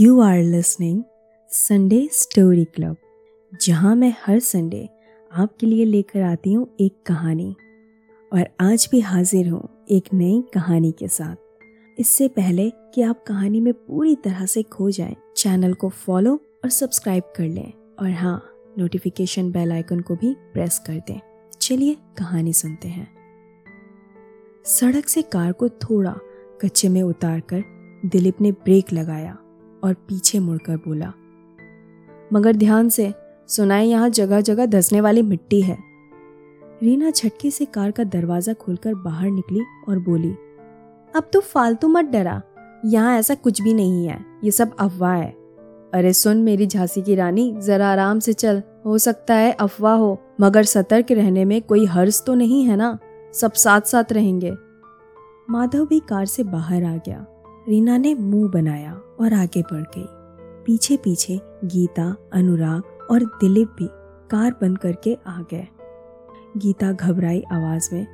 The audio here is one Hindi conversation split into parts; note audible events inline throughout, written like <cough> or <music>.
You are listening Sunday story club जहाँ मैं हर संडे आपके लिए लेकर आती हूँ एक कहानी। और आज भी हाजिर हूँ एक नई कहानी के साथ। इससे पहले कि आप कहानी में पूरी तरह से खो जाएँ, चैनल को फॉलो और सब्सक्राइब कर लें। और हाँ नोटिफिकेशन बेल आइकन को भी प्रेस कर दें। चलिए कहानी सुनते हैं। सड़क से कार को थोड़ा कच्चे में उतारकर दिलीप ने ब्रेक लगाया। और पीछे मुड़कर बोला, मगर ध्यान से सुनाए यहाँ जगह जगह धसने वाली मिट्टी है। रीना झटके से कार का दरवाज़ा खोलकर बाहर निकली और बोली, अब तो फालतू मत डरा, यहाँ ऐसा कुछ भी नहीं है, ये सब अफवाह है। अरे सुन मेरी झांसी की रानी, जरा आराम से चल, हो सकता है अफवाह हो, मगर सतर्क रहने में कोई हर्ज तो नहीं है ना? सब साथ साथ रहेंगे। माधव भी कार से बाहर आ गया। रीना ने मुँह बनाया और आगे बढ़ गई। पीछे पीछे गीता, अनुराग और दिलीप भी कार बंद करके आ गए। गीता घबराई आवाज़ में,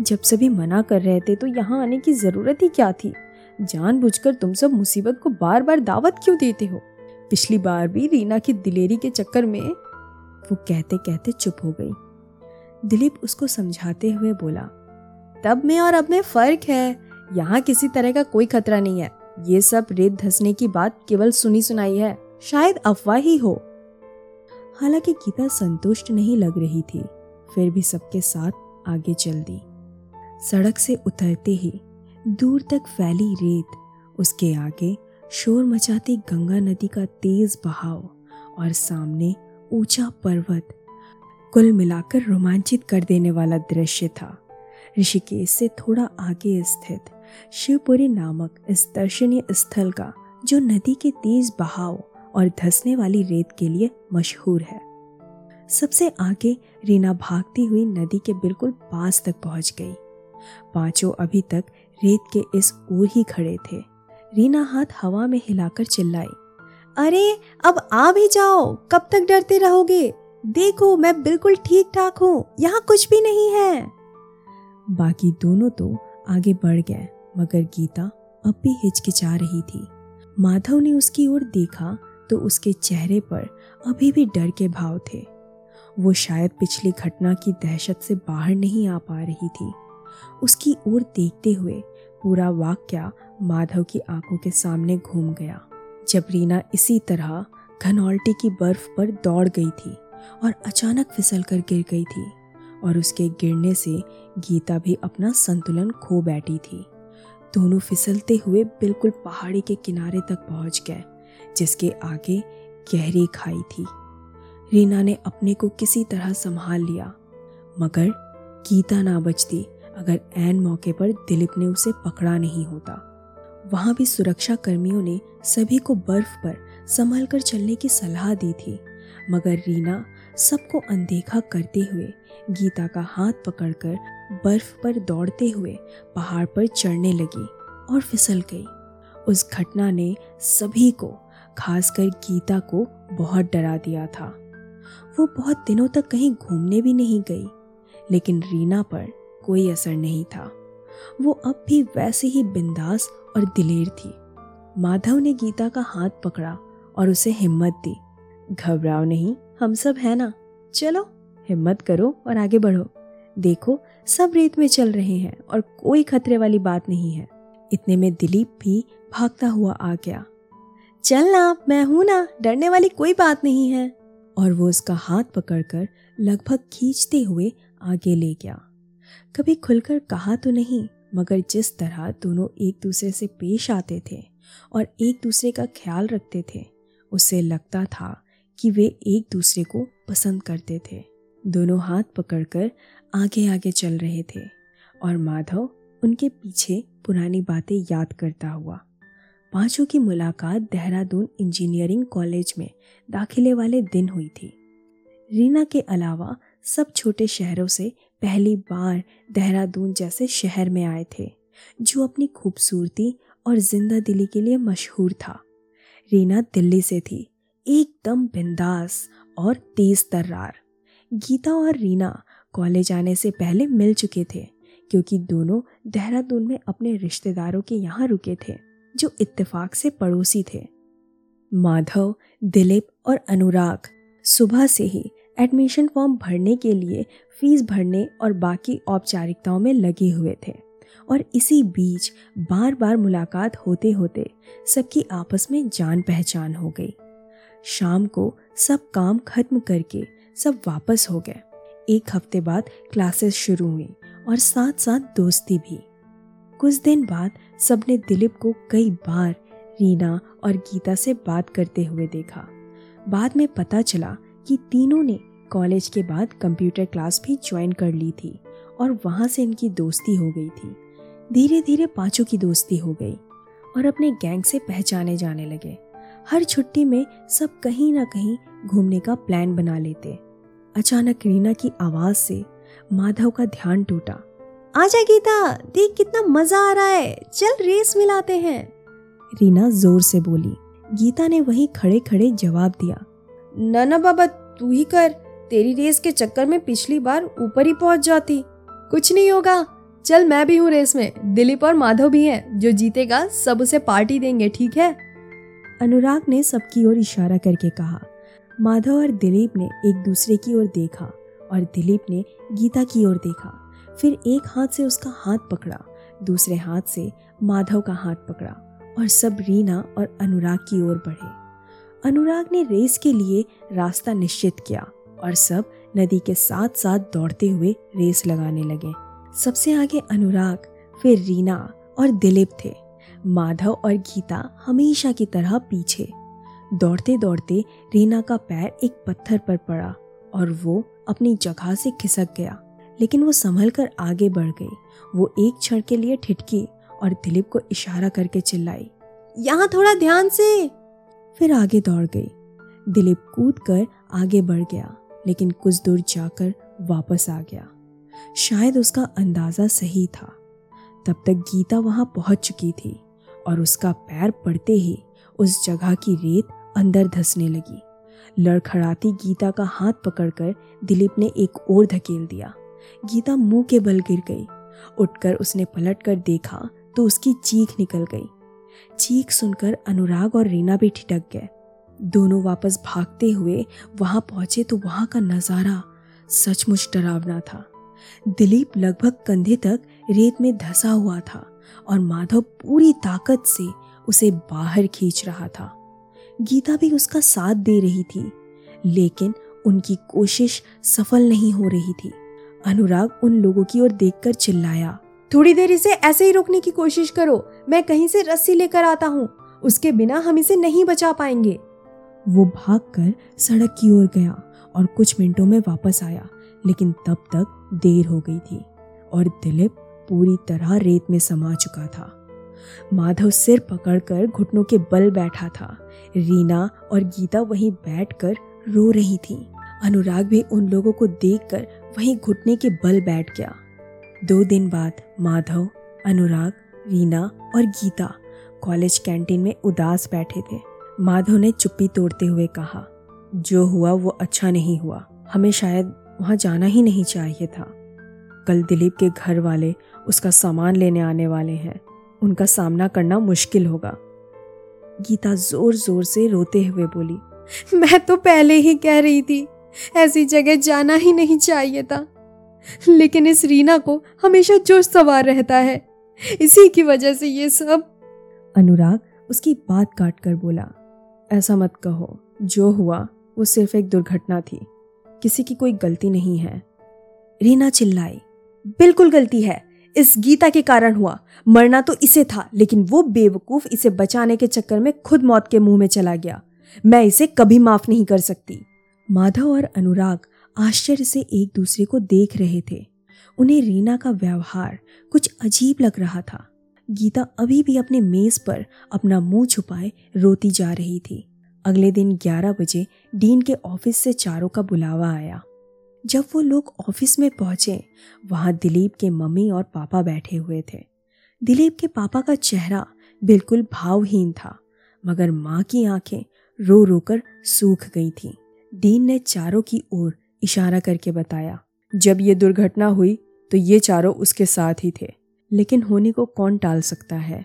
जब सभी मना कर रहे थे तो यहाँ आने की ज़रूरत ही क्या थी? जानबूझकर तुम सब मुसीबत को बार बार दावत क्यों देते हो? पिछली बार भी रीना की दिलेरी के चक्कर में वो कहते कहते चुप हो गई। दिलीप उसको समझाते हुए बोला, तब में और अब में फ़र्क है। यहाँ किसी तरह का कोई खतरा नहीं है। ये सब रेत धसने की बात केवल सुनी सुनाई है। शायद अफवाह ही हो। हालाँकि गीता संतुष्ट नहीं लग रही थी। फिर भी सबके साथ आगे चल दी। सड़क से उतरते ही दूर तक फैली रेत। उसके आगे शोर मचाती गंगा नदी का तेज बहाव और सामने ऊँचा पर्वत। कुल मिलाकर रोमांचित कर देने वाला दृश्य था। ऋषिकेश से थोड़ा आगे स्थित। शिवपुरी नामक इस दर्शनीय स्थल का, जो नदी के तेज बहाव और धसने वाली रेत के लिए मशहूर है। सबसे आगे रीना भागती हुई नदी के बिल्कुल पास तक पहुँच गई। पाँचों अभी तक रेत के इस ओर ही खड़े थे। रीना हाथ हवा में हिलाकर चिल्लाई, अरे, अब आ भी जाओ। कब तक डरते रहोगे? देखो, मैं बिल्कुल ठीक ठाक हूँ। यहाँ कुछ भी नहीं है। बाकी दोनों तो आगे बढ़ गए। मगर गीता अब भी हिचकिचा रही थी। माधव ने उसकी ओर देखा तो उसके चेहरे पर अभी भी डर के भाव थे। वो शायद पिछली घटना की दहशत से बाहर नहीं आ पा रही थी। उसकी ओर देखते हुए पूरा वाक्य माधव की आँखों के सामने घूम गया, जब रीना इसी तरह घनौल्टी की बर्फ़ पर दौड़ गई थी और अचानक फिसल कर गिर गई थी और उसके गिरने से गीता भी अपना संतुलन खो बैठी थी। दोनों फिसलते हुए बिल्कुल पहाड़ी के किनारे तक पहुँच गए, जिसके आगे गहरी खाई थी। रीना ने अपने को किसी तरह संभाल लिया, मगर गीता ना बचती, अगर एन मौके पर दिलीप ने उसे पकड़ा नहीं होता। वहाँ भी सुरक्षा कर्मियों ने सभी को बर्फ़ पर संभल कर चलने की सलाह दी थी, मगर रीना सबको अनदेखा करते हुए गीता का हाथ पकड़कर बर्फ़ पर दौड़ते हुए पहाड़ पर चढ़ने लगी और फिसल गई। उस घटना ने सभी को, खासकर गीता को, बहुत डरा दिया था। वो बहुत दिनों तक कहीं घूमने भी नहीं गई, लेकिन रीना पर कोई असर नहीं था। वो अब भी वैसे ही बिंदास और दिलेर थी। माधव ने गीता का हाथ पकड़ा और उसे हिम्मत दी। घबराओ नहीं, हम सब है ना। चलो, हिम्मत करो और आगे बढ़ो। देखो सब रेत में चल रहे हैं और कोई खतरे वाली बात नहीं है। इतने में दिलीप भी भागता हुआ आ गया। चल ना, मैं हूँ ना, डरने वाली कोई बात नहीं है। और वो उसका हाथ पकड़कर लगभग खींचते हुए आगे ले गया। कभी खुलकर कहा तो नहीं, मगर जिस तरह दोनों एक दूसरे से पेश आते थे और एक दूसरे का ख्याल रखते थे उससे लगता था कि वे एक दूसरे को पसंद करते थे। दोनों हाथ पकड़कर आगे आगे चल रहे थे और माधव उनके पीछे पुरानी बातें याद करता हुआ। पाँचों की मुलाकात देहरादून इंजीनियरिंग कॉलेज में दाखिले वाले दिन हुई थी। रीना के अलावा सब छोटे शहरों से पहली बार देहरादून जैसे शहर में आए थे, जो अपनी खूबसूरती और ज़िंदा दिली के लिए मशहूर था। रीना दिल्ली से थी, एकदम बिंदास और तेज तर्रार। गीता और रीना कॉलेज आने से पहले मिल चुके थे, क्योंकि दोनों देहरादून में अपने रिश्तेदारों के यहाँ रुके थे, जो इत्तेफाक से पड़ोसी थे। माधव, दिलीप और अनुराग सुबह से ही एडमिशन फॉर्म भरने के लिए फ़ीस भरने और बाकी औपचारिकताओं में लगे हुए थे, और इसी बीच बार बार मुलाकात होते होते सबकी आपस में जान पहचान हो गई। शाम को सब काम खत्म करके सब वापस हो गए। एक हफ़्ते बाद क्लासेस शुरू हुई और साथ साथ दोस्ती भी। कुछ दिन बाद सबने दिलीप को कई बार रीना और गीता से बात करते हुए देखा। बाद में पता चला कि तीनों ने कॉलेज के बाद कंप्यूटर क्लास भी ज्वाइन कर ली थी और वहाँ से इनकी दोस्ती हो गई थी। धीरे धीरे पाँचों की दोस्ती हो गई और अपने गैंग से पहचाने जाने लगे। हर छुट्टी में सब कहीं ना कहीं घूमने का प्लान बना लेते। अचानक रीना की आवाज़ से माधव का ध्यान टूटा। आजा गीता, देख कितना मज़ा आ रहा है। चल रेस मिलाते हैं। रीना ज़ोर से बोली। गीता ने वहीं खड़े खड़े जवाब दिया। न न बाबा, तू ही कर। तेरी रेस के चक्कर में पिछली बार ऊपर ही पहुँच जाती। कुछ नहीं होगा। चल मैं भी हूँ रेस में। दिलीप और माधव भी हैं, जो जीतेगा, सब उसे पार्टी देंगे, ठीक है? अनुराग ने सबकी ओर इशारा करके कहा। माधव और दिलीप ने एक दूसरे की ओर देखा और दिलीप ने गीता की ओर देखा। फिर एक हाथ से उसका हाथ पकड़ा, दूसरे हाथ से माधव का हाथ पकड़ा और सब रीना और अनुराग की ओर बढ़े। अनुराग ने रेस के लिए रास्ता निश्चित किया और सब नदी के साथ साथ दौड़ते हुए रेस लगाने लगे। सबसे आगे अनुराग, फिर रीना और दिलीप थे। माधव और गीता हमेशा की तरह पीछे। दौड़ते दौड़ते रीना का पैर एक पत्थर पर पड़ा और वो अपनी जगह से खिसक गया। लेकिन वो संभल कर आगे बढ़ गई। वो एक क्षण के लिए ठिठकी और दिलीप को इशारा करके चिल्लाई, यहाँ थोड़ा ध्यान से! फिर आगे दौड़ गई। दिलीप कूद कर आगे बढ़ गया, लेकिन कुछ दूर जाकर वापस आ गया। शायद उसका अंदाज़ा सही था। तब तक गीता वहाँ पहुँच चुकी थी और उसका पैर पड़ते ही उस जगह की रेत अंदर धसने लगी। लड़खड़ाती गीता का हाथ पकड़कर दिलीप ने एक और धकेल दिया। गीता मुँह के बल गिर गई। उठकर उसने पलटकर देखा तो उसकी चीख निकल गई। चीख सुनकर अनुराग और रीना भी ठिटक गए। दोनों वापस भागते हुए वहाँ पहुँचे तो वहाँ का नज़ारा सचमुच डरावना था। दिलीप लगभग कंधे तक रेत में धसा हुआ था और माधव पूरी ताकत से उसे बाहर खींच रहा था। गीता भी उसका साथ दे रही थी, लेकिन उनकी कोशिश सफल नहीं हो रही थी। अनुराग उन लोगों की ओर देखकर चिल्लाया, थोड़ी देर इसे ऐसे ही रोकने की कोशिश करो, मैं कहीं से रस्सी लेकर आता हूँ, उसके बिना हम इसे नहीं बचा पाएँगे। वो भागकर सड़क की ओर गया और कुछ मिनटों में वापस आया, लेकिन तब तक देर हो गई थी और दिलीप पूरी तरह रेत में समा चुका था। माधव सिर पकड़कर घुटनों के बल बैठा था। रीना और गीता वहीं बैठकर रो रही थी। अनुराग भी उन लोगों को देखकर वहीं घुटने के बल बैठ गया। दो दिन बाद माधव, अनुराग, रीना और गीता कॉलेज कैंटीन में उदास बैठे थे। माधव ने चुप्पी तोड़ते हुए कहा, जो हुआ वो अच्छा नहीं हुआ। हमें शायद वहाँ जाना ही नहीं चाहिए था। कल दिलीप के घर वाले उसका सामान लेने आने वाले हैं। उनका सामना करना मुश्किल होगा। गीता ज़ोर ज़ोर से रोते हुए बोली, मैं तो पहले ही कह रही थी, ऐसी जगह जाना ही नहीं चाहिए था। लेकिन इस रीना को हमेशा जोश सवार रहता है। इसी की वजह से ये सब अनुराग उसकी बात काट कर बोला, ऐसा मत कहो, जो हुआ, वो सिर्फ़ एक दुर्घटना थी। किसी की कोई गलती नहीं है। रीना चिल्लाई, बिल्कुल गलती है। इस गीता के कारण हुआ। मरना तो इसे था, लेकिन वो बेवकूफ़ इसे बचाने के चक्कर में खुद मौत के मुँह में चला गया। मैं इसे कभी माफ़ नहीं कर सकती। माधव और अनुराग आश्चर्य से एक दूसरे को देख रहे थे। उन्हें रीना का व्यवहार कुछ अजीब लग रहा था। गीता अभी भी अपने मेज पर अपना मुँह छुपाए रोती जा रही थी। अगले दिन 11 बजे डीन के ऑफ़िस से चारों का बुलावा आया। जब वो लोग ऑफ़िस में पहुँचे, वहाँ दिलीप के मम्मी और पापा बैठे हुए थे। दिलीप के पापा का चेहरा बिल्कुल भावहीन था, मगर माँ की आँखें रो रो कर सूख गई थीं। डीन ने चारों की ओर इशारा करके बताया, जब ये दुर्घटना हुई तो ये चारों उसके साथ ही थे, लेकिन होने को कौन टाल सकता है?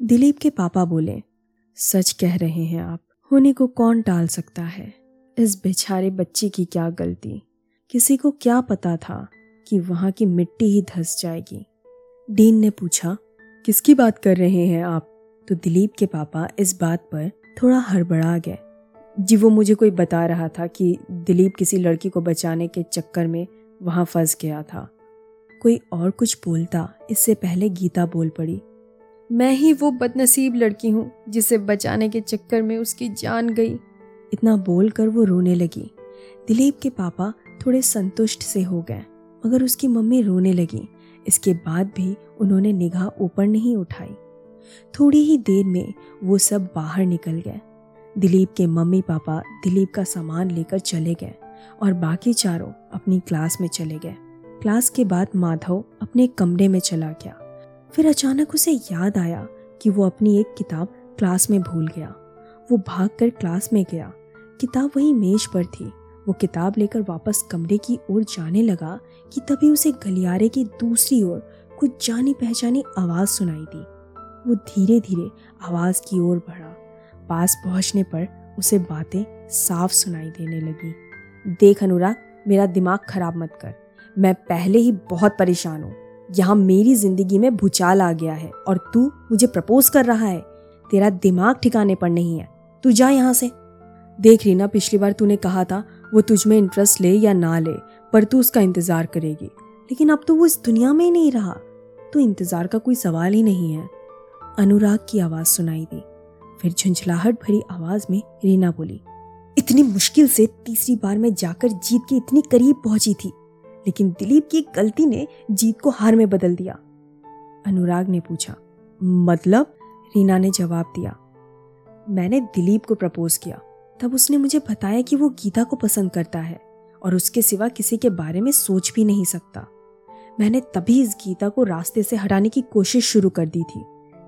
दिलीप के पापा बोले, सच कह रहे हैं आप, होने को कौन टाल सकता है? इस बेचारे बच्चे की क्या गलती? किसी को क्या पता था कि वहाँ की मिट्टी ही धस जाएगी। डीन ने पूछा, किसकी बात कर रहे हैं आप? तो दिलीप के पापा इस बात पर थोड़ा हड़बड़ा गए। जी, वो मुझे कोई बता रहा था कि दिलीप किसी लड़की को बचाने के चक्कर में वहाँ फंस गया था। कोई और कुछ बोलता, इससे पहले गीता बोल पड़ी, मैं ही वो बदनसीब लड़की हूँ जिसे बचाने के चक्कर में उसकी जान गई। इतना बोलकर वो रोने लगी। दिलीप के पापा थोड़े संतुष्ट से हो गए। मगर उसकी मम्मी रोने लगी। इसके बाद भी उन्होंने निगाह ऊपर नहीं उठाई। थोड़ी ही देर में वो सब बाहर निकल गए। दिलीप के मम्मी पापा दिलीप का सामान लेकर चले गए और बाकी चारों अपनी क्लास में चले गए। क्लास के बाद माधव अपने कमरे में चला गया। फिर अचानक उसे याद आया कि वो अपनी एक किताब क्लास में भूल गया। वो भागकर क्लास में गया। किताब वही मेज पर थी। वो किताब लेकर वापस कमरे की ओर जाने लगा कि तभी उसे गलियारे की दूसरी ओर कुछ जानी पहचानी आवाज़ सुनाई दी। वो धीरे धीरे आवाज़ की ओर बढ़ा। पास पहुँचने पर उसे बातें साफ़ सुनाई देने लगी। देख अनुराग मेरा दिमाग खराब मत कर। मैं पहले ही बहुत परेशान हूँ। यहाँ मेरी ज़िंदगी में भूचाल आ गया है और तू मुझे प्रपोज कर रहा है। तेरा दिमाग ठिकाने पर नहीं है। तू जा यहाँ से। देख रीना, पिछली बार तूने कहा था वो तुझ में इंटरेस्ट ले या ना ले, पर तू उसका इंतज़ार करेगी। लेकिन अब तो वो इस दुनिया में ही नहीं रहा। तो इंतज़ार का कोई सवाल ही नहीं है। अनुराग की आवाज़ सुनाई दी। फिर झुंझलाहट भरी आवाज़ में रीना बोली, इतनी मुश्किल से तीसरी बार में जाकर जीत के इतनी करीब पहुँची थी, लेकिन दिलीप की गलती ने जीत को हार में बदल दिया। अनुराग ने पूछा मतलब? रीना ने जवाब दिया, मैंने दिलीप को प्रपोज किया। तब उसने मुझे बताया कि वो गीता को पसंद करता है और उसके सिवा किसी के बारे में सोच भी नहीं सकता। मैंने तभी इस गीता को रास्ते से हटाने की कोशिश शुरू कर दी थी,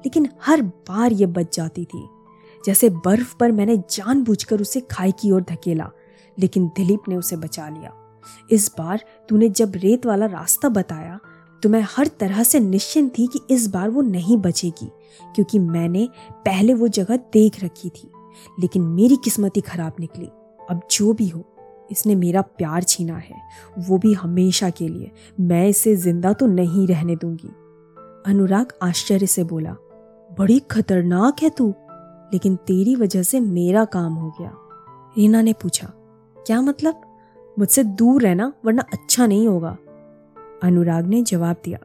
लेकिन हर बार ये बच जाती थी। जैसे बर्फ़ पर मैंने जानबूझकर उसे खाई की ओर धकेला, लेकिन दिलीप ने उसे बचा लिया। इस बार तूने जब रेत वाला रास्ता बताया तो मैं हर तरह से निश्चिंत थी कि इस बार वो नहीं बचेगी, क्योंकि मैंने पहले वो जगह देख रखी थी। लेकिन मेरी किस्मत ही खराब निकली। अब जो भी हो, इसने मेरा प्यार छीना है, वो भी हमेशा के लिए। मैं इसे ज़िंदा तो नहीं रहने दूँगी। अनुराग आश्चर्य से बोला, बड़ी खतरनाक है तू, लेकिन तेरी वजह से मेरा काम हो गया। रीना ने पूछा, क्या मतलब? मुझसे दूर रहना वरना अच्छा नहीं होगा? अनुराग ने जवाब दिया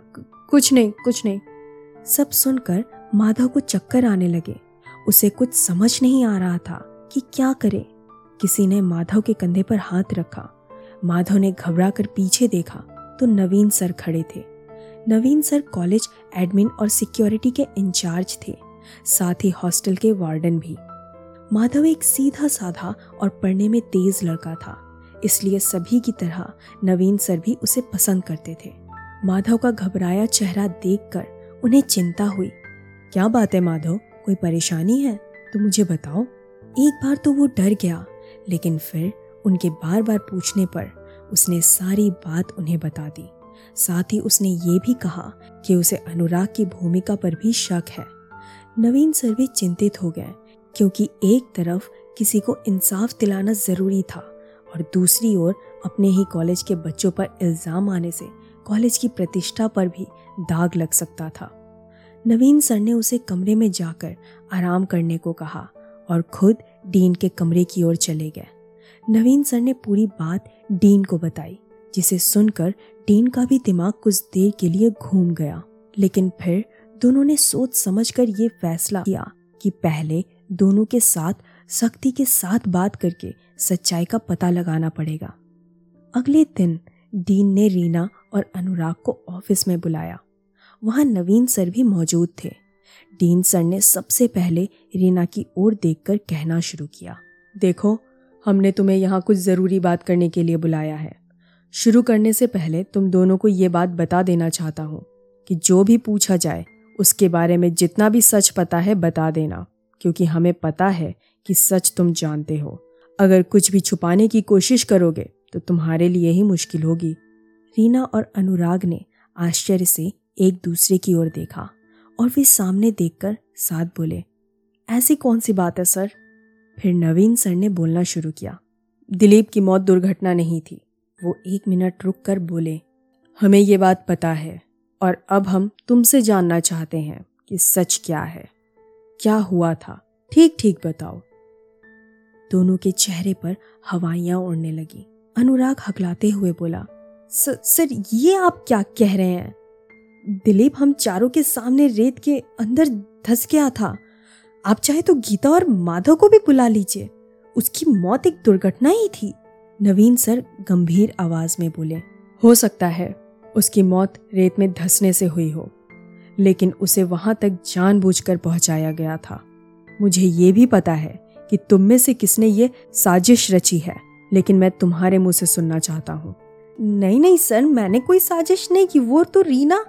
कुछ नहीं कुछ नहीं। सब सुनकर माधव को चक्कर आने लगे। उसे कुछ समझ नहीं आ रहा था कि क्या करे। किसी ने माधव के कंधे पर हाथ रखा। माधव ने घबरा कर पीछे देखा तो नवीन सर खड़े थे। नवीन सर कॉलेज एडमिन और सिक्योरिटी के इंचार्ज थे, साथ ही हॉस्टल के वार्डन भी। माधव एक सीधा साधा और पढ़ने में तेज लड़का था, इसलिए सभी की तरह नवीन सर भी उसे पसंद करते थे। माधव का घबराया चेहरा देखकर उन्हें चिंता हुई। क्या बात है, माधव? कोई परेशानी है तो मुझे बताओ। एक बार तो वो डर गया, लेकिन फिर उनके बार बार पूछने पर उसने सारी बात उन्हें बता दी। साथ ही उसने ये भी कहा कि उसे अनुराग की भूमिका पर भी शक है। नवीन सर भी चिंतित हो गए, क्योंकि एक तरफ़ किसी को इंसाफ दिलाना ज़रूरी था और दूसरी ओर अपने ही कॉलेज के बच्चों पर इल्ज़ाम आने से कॉलेज की प्रतिष्ठा पर भी दाग लग सकता था। नवीन सर ने उसे कमरे में जाकर आराम करने को कहा और खुद डीन के कमरे की ओर चले गए। नवीन सर ने पूरी बात डीन को बताई, जिसे सुनकर डीन का भी दिमाग कुछ देर के लिए घूम गया। लेकिन फिर दोनों ने सोच समझकर ये फैसला किया कि पहले दोनों के साथ, सख्ती के साथ बात करके सच्चाई का पता लगाना पड़ेगा। अगले दिन डीन ने रीना और अनुराग को ऑफ़िस में बुलाया। वहाँ नवीन सर भी मौजूद थे। डीन सर ने सबसे पहले रीना की ओर देखकर कहना शुरू किया, देखो, हमने तुम्हें यहाँ कुछ ज़रूरी बात करने के लिए बुलाया है। शुरू करने से पहले तुम दोनों को ये बात बता देना चाहता हूँ कि जो भी पूछा जाए, उसके बारे में जितना भी सच पता है बता देना, क्योंकि हमें पता है कि सच तुम जानते हो। अगर कुछ भी छुपाने की कोशिश करोगे तो तुम्हारे लिए ही मुश्किल होगी। रीना और अनुराग ने आश्चर्य से एक दूसरे की ओर देखा और वे सामने देखकर साथ बोले, ऐसी कौन सी बात है, सर? फिर नवीन सर ने बोलना शुरू किया, दिलीप की मौत दुर्घटना नहीं थी। वो एक मिनट रुक कर बोले, हमें ये बात पता है और अब हम तुमसे जानना चाहते हैं कि सच क्या है। क्या हुआ था? ठीक ठीक बताओ। दोनों के चेहरे पर हवाइयाँ उड़ने लगी। अनुराग हकलाते हुए बोला सर, ये आप क्या कह रहे हैं? दिलीप हम चारों के सामने रेत के अंदर धस गया था। आप चाहे तो गीता और माधव को भी बुला लीजिए। उसकी मौत एक दुर्घटना ही थी। नवीन सर गंभीर आवाज़ में बोले, हो सकता है उसकी मौत रेत में धसने से हुई हो, लेकिन उसे वहाँ तक जानबूझकर पहुँचाया गया था। मुझे ये भी पता है कि तुम में से किसने ये साजिश रची है, लेकिन मैं तुम्हारे मुँह से सुनना चाहता हूँ। नहीं नहीं सर, मैंने कोई साजिश नहीं की, वो तो रीना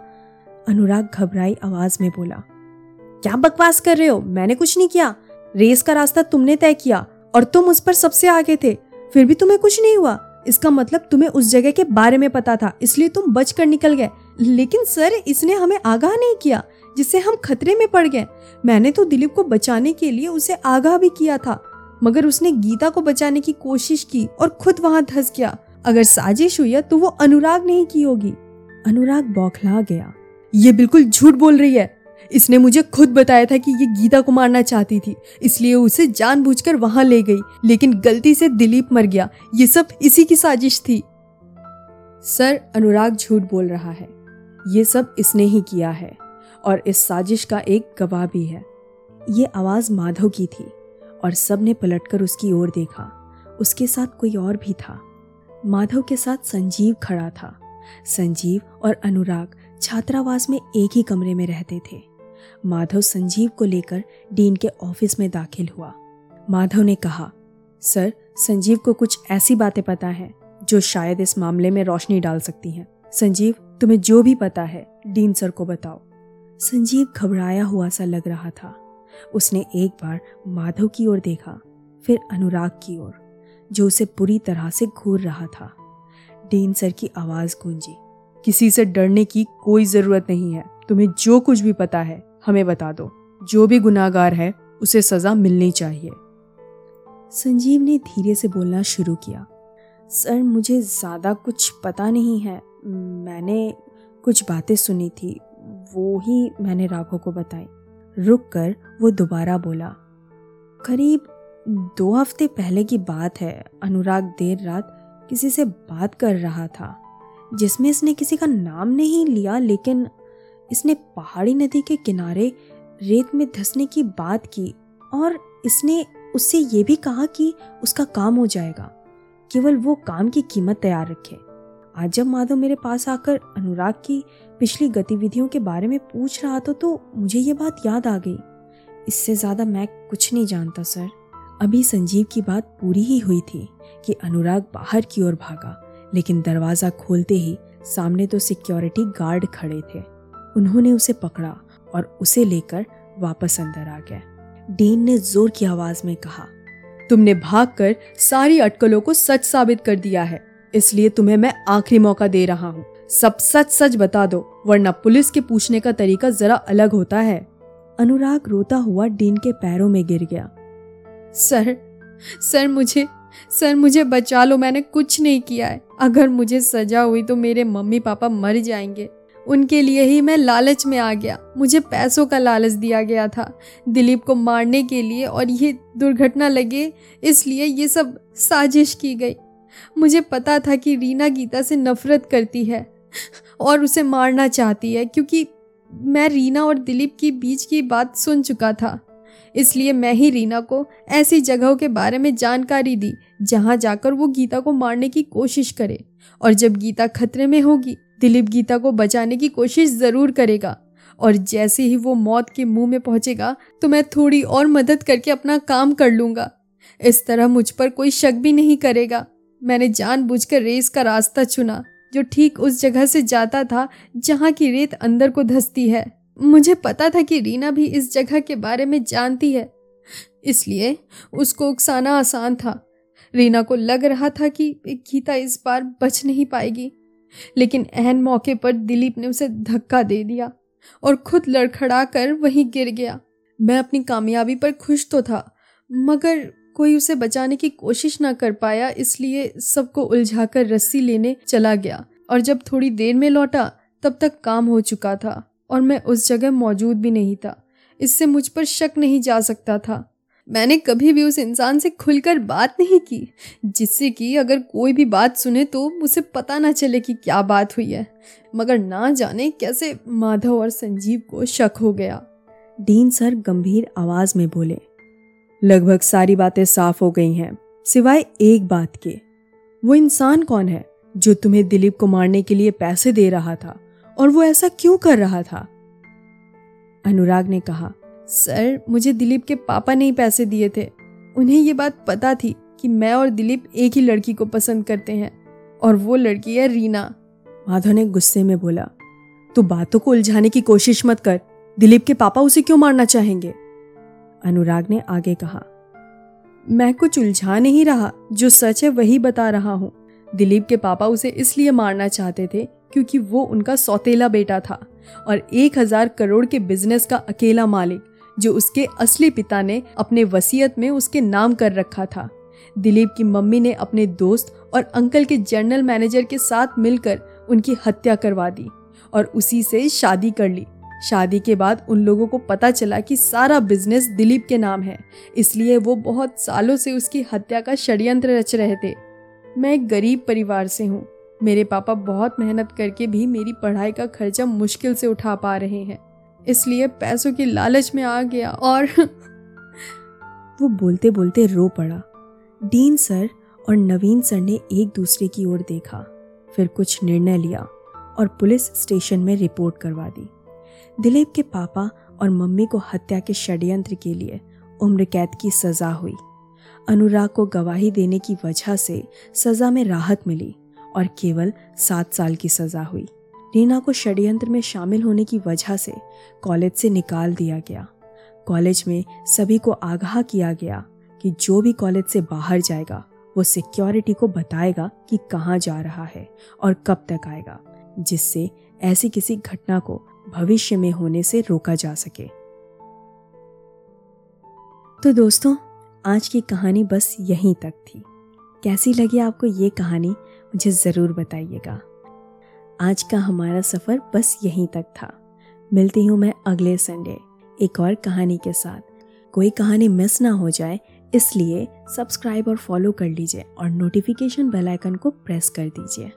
अनुराग घबराई आवाज़ में बोला, क्या बकवास कर रहे हो? मैंने कुछ नहीं किया। रेस का रास्ता तुमने तय किया और तुम उस पर सबसे आगे थे। फिर भी तुम्हें कुछ नहीं हुआ। इसका मतलब तुम्हें उस जगह के बारे में पता था, इसलिए तुम बच कर निकल गए। लेकिन सर, इसने हमें आगाह नहीं किया, जिससे हम खतरे में पड़ गए। मैंने तो दिलीप को बचाने के लिए उसे आगाह भी किया था, मगर उसने गीता को बचाने की कोशिश की और खुद वहाँ धस गया। अगर साजिश हुई तो वो अनुराग नहीं की होगी। अनुराग बौखला गया। ये बिल्कुल झूठ बोल रही है। इसने मुझे खुद बताया था कि ये गीता को मारना चाहती थी, इसलिए उसे जानबूझकर वहाँ ले गई, लेकिन गलती से दिलीप मर गया। ये सब इसी की साजिश थी। सर, अनुराग झूठ बोल रहा है। ये सब इसने ही किया है, और इस साजिश का एक गवाह भी है। ये आवाज़ माधव की थी, और सबने पलटकर उसकी ओर देखा। उसके साथ कोई और भी था। माधव के साथ संजीव खड़ा था। संजीव और अनुराग छात्रावास में एक ही कमरे में रहते थे। माधव संजीव को लेकर डीन के ऑफ़िस में दाखिल हुआ। माधव ने कहा, सर, संजीव को कुछ ऐसी बातें पता है, जो शायद इस मामले में रोशनी डाल सकती हैं। संजीव, तुम्हें जो भी पता है, डीन सर को बताओ। संजीव घबराया हुआ सा लग रहा था। उसने एक बार माधव की ओर देखा, फिर अनुराग की ओर, जो उसे पूरी तरह से घूर रहा था। डीन सर की आवाज़ गूंजी किसी से डरने की कोई ज़रूरत नहीं है। तुम्हें जो कुछ भी पता है, हमें बता दो। जो भी गुनाहगार है, उसे सजा मिलनी चाहिए। संजीव ने धीरे से बोलना शुरू किया। सर, मुझे ज़्यादा कुछ पता नहीं है। मैंने कुछ बातें सुनी थी। वो ही मैंने राघव को बताई। रुक कर वो दोबारा बोला। करीब दो हफ़्ते पहले की बात है। अनुराग देर रात किसी से बात कर रहा था। जिसमें इसने किसी का नाम नहीं लिया, लेकिन इसने पहाड़ी नदी के किनारे रेत में धसने की बात की और इसने उससे ये भी कहा कि उसका काम हो जाएगा। केवल वो काम की कीमत तैयार रखे। आज जब माधव मेरे पास आकर अनुराग की पिछली गतिविधियों के बारे में पूछ रहा था तो मुझे ये बात याद आ गई। इससे ज़्यादा मैं कुछ नहीं जानता, सर। अभी संजीव की बात पूरी ही हुई थी कि अनुराग बाहर की ओर भागा। लेकिन दरवाज़ा खोलते ही सामने तो सिक्योरिटी गार्ड खड़े थे। उन्होंने उसे पकड़ा और उसे लेकर वापस अंदर आ गए डीन ने ज़ोर की आवाज़ में कहा, तुमने भागकर सारी अटकलों को सच साबित कर दिया है। इसलिए तुम्हें मैं आखिरी मौका दे रहा हूँ। सब सच सच बता दो, वरना पुलिस के पूछने का तरीका जरा अलग होता है। अनुराग रोता हुआ डीन के पैरों में गिर गया। सर सर मुझे सर मुझे बचा लो, मैंने कुछ नहीं किया है। अगर मुझे सजा हुई तो मेरे मम्मी पापा मर जाएँगे। उनके लिए ही मैं लालच में आ गया। मुझे पैसों का लालच दिया गया था दिलीप को मारने के लिए और ये दुर्घटना लगे, इसलिए ये सब साजिश की गई। मुझे पता था कि रीना गीता से नफरत करती है और उसे मारना चाहती है, क्योंकि मैं रीना और दिलीप के बीच की बात सुन चुका था। इसलिए मैं ही रीना को ऐसी जगहों के बारे में जानकारी दी, जहाँ जाकर वो गीता को मारने की कोशिश करे। और जब गीता खतरे में होगी, दिलीप गीता को बचाने की कोशिश ज़रूर करेगा। और जैसे ही वो मौत के मुँह में पहुंचेगा तो मैं थोड़ी और मदद करके अपना काम कर लूँगा। इस तरह मुझ पर कोई शक भी नहीं करेगा। मैंने जानबूझकर रेस का रास्ता चुना, जो ठीक उस जगह से जाता था, जहाँ की रेत अंदर को धसती है। मुझे पता था कि रीना भी इस जगह के बारे में जानती है। इसलिए उसको उकसाना आसान था। रीना को लग रहा था कि गीता इस बार बच नहीं पाएगी। लेकिन अहन मौके पर दिलीप ने उसे धक्का दे दिया और खुद लड़खड़ा कर वहीं गिर गया। मैं अपनी कामयाबी पर खुश तो था, मगर कोई उसे बचाने की कोशिश ना कर पाया, इसलिए सबको उलझाकर रस्सी लेने चला गया और जब थोड़ी देर में लौटा, तब तक काम हो चुका था। और मैं उस जगह मौजूद भी नहीं था। इससे मुझ पर शक नहीं जा सकता था। मैंने कभी भी उस इंसान से खुलकर बात नहीं की, जिससे कि अगर कोई भी बात सुने तो मुझे पता ना चले कि क्या बात हुई है। मगर ना जाने कैसे माधव और संजीव को शक हो गया। डीन सर गंभीर आवाज़ में बोले, लगभग सारी बातें साफ़ हो गई हैं, सिवाय एक बात के। वो इंसान कौन है जो तुम्हें दिलीप को मारने के लिए पैसे दे रहा था? और वो ऐसा क्यों कर रहा था? अनुराग ने कहा, सर, मुझे दिलीप के पापा ने ही पैसे दिए थे। उन्हें ये बात पता थी कि मैं और दिलीप एक ही लड़की को पसंद करते हैं, और वो लड़की है रीना। माधव ने गुस्से में बोला, तू बातों को उलझाने की कोशिश मत कर। दिलीप के पापा उसे क्यों मारना चाहेंगे? अनुराग ने आगे कहा, मैं कुछ उलझा नहीं रहा जो सच है वही बता रहा हूँ। दिलीप के पापा उसे इसलिए मारना चाहते थे क्योंकि वो उनका सौतेला बेटा था और एक हज़ार करोड़ के बिज़नेस का अकेला मालिक, जो उसके असली पिता ने अपने वसीयत में उसके नाम कर रखा था। दिलीप की मम्मी ने अपने दोस्त और अंकल के जनरल मैनेजर के साथ मिलकर उनकी हत्या करवा दी और उसी से शादी कर ली। शादी के बाद उन लोगों को पता चला कि सारा बिज़नेस दिलीप के नाम है, इसलिए वो बहुत सालों से उसकी हत्या का षड्यंत्र रच रहे थे। मैं एक गरीब परिवार से हूँ मेरे पापा बहुत मेहनत करके भी मेरी पढ़ाई का खर्चा मुश्किल से उठा पा रहे हैं। इसलिए पैसों की लालच में आ गया और <laughs> वो बोलते बोलते रो पड़ा। डीन सर और नवीन सर ने एक दूसरे की ओर देखा। फिर कुछ निर्णय लिया और पुलिस स्टेशन में रिपोर्ट करवा दी। दिलीप के पापा और मम्मी को हत्या के षड्यंत्र के लिए उम्र कैद की सजा हुई। अनुराग को गवाही देने की वजह से सजा में राहत मिली। और केवल सात साल की सजा हुई। रीना को षड्यंत्र में शामिल होने की वजह से कॉलेज से निकाल दिया गया। कॉलेज में सभी को आगाह किया गया कि जो भी कॉलेज से बाहर जाएगा, वो सिक्योरिटी को बताएगा कि कहाँ जा रहा है और कब तक आएगा, जिससे ऐसी किसी घटना को भविष्य में होने से रोका जा सके। तो दोस्तों, आज की कहानी बस यहीं तक थी। कैसी लगी आपको ये कहानी? मुझे ज़रूर बताइएगा। आज का हमारा सफ़र बस यहीं तक था। मिलती हूँ मैं अगले संडे, एक और कहानी के साथ। कोई कहानी मिस ना हो जाए, इसलिए सब्सक्राइब और फॉलो कर लीजिए और नोटिफिकेशन बेल आइकन को प्रेस कर दीजिए।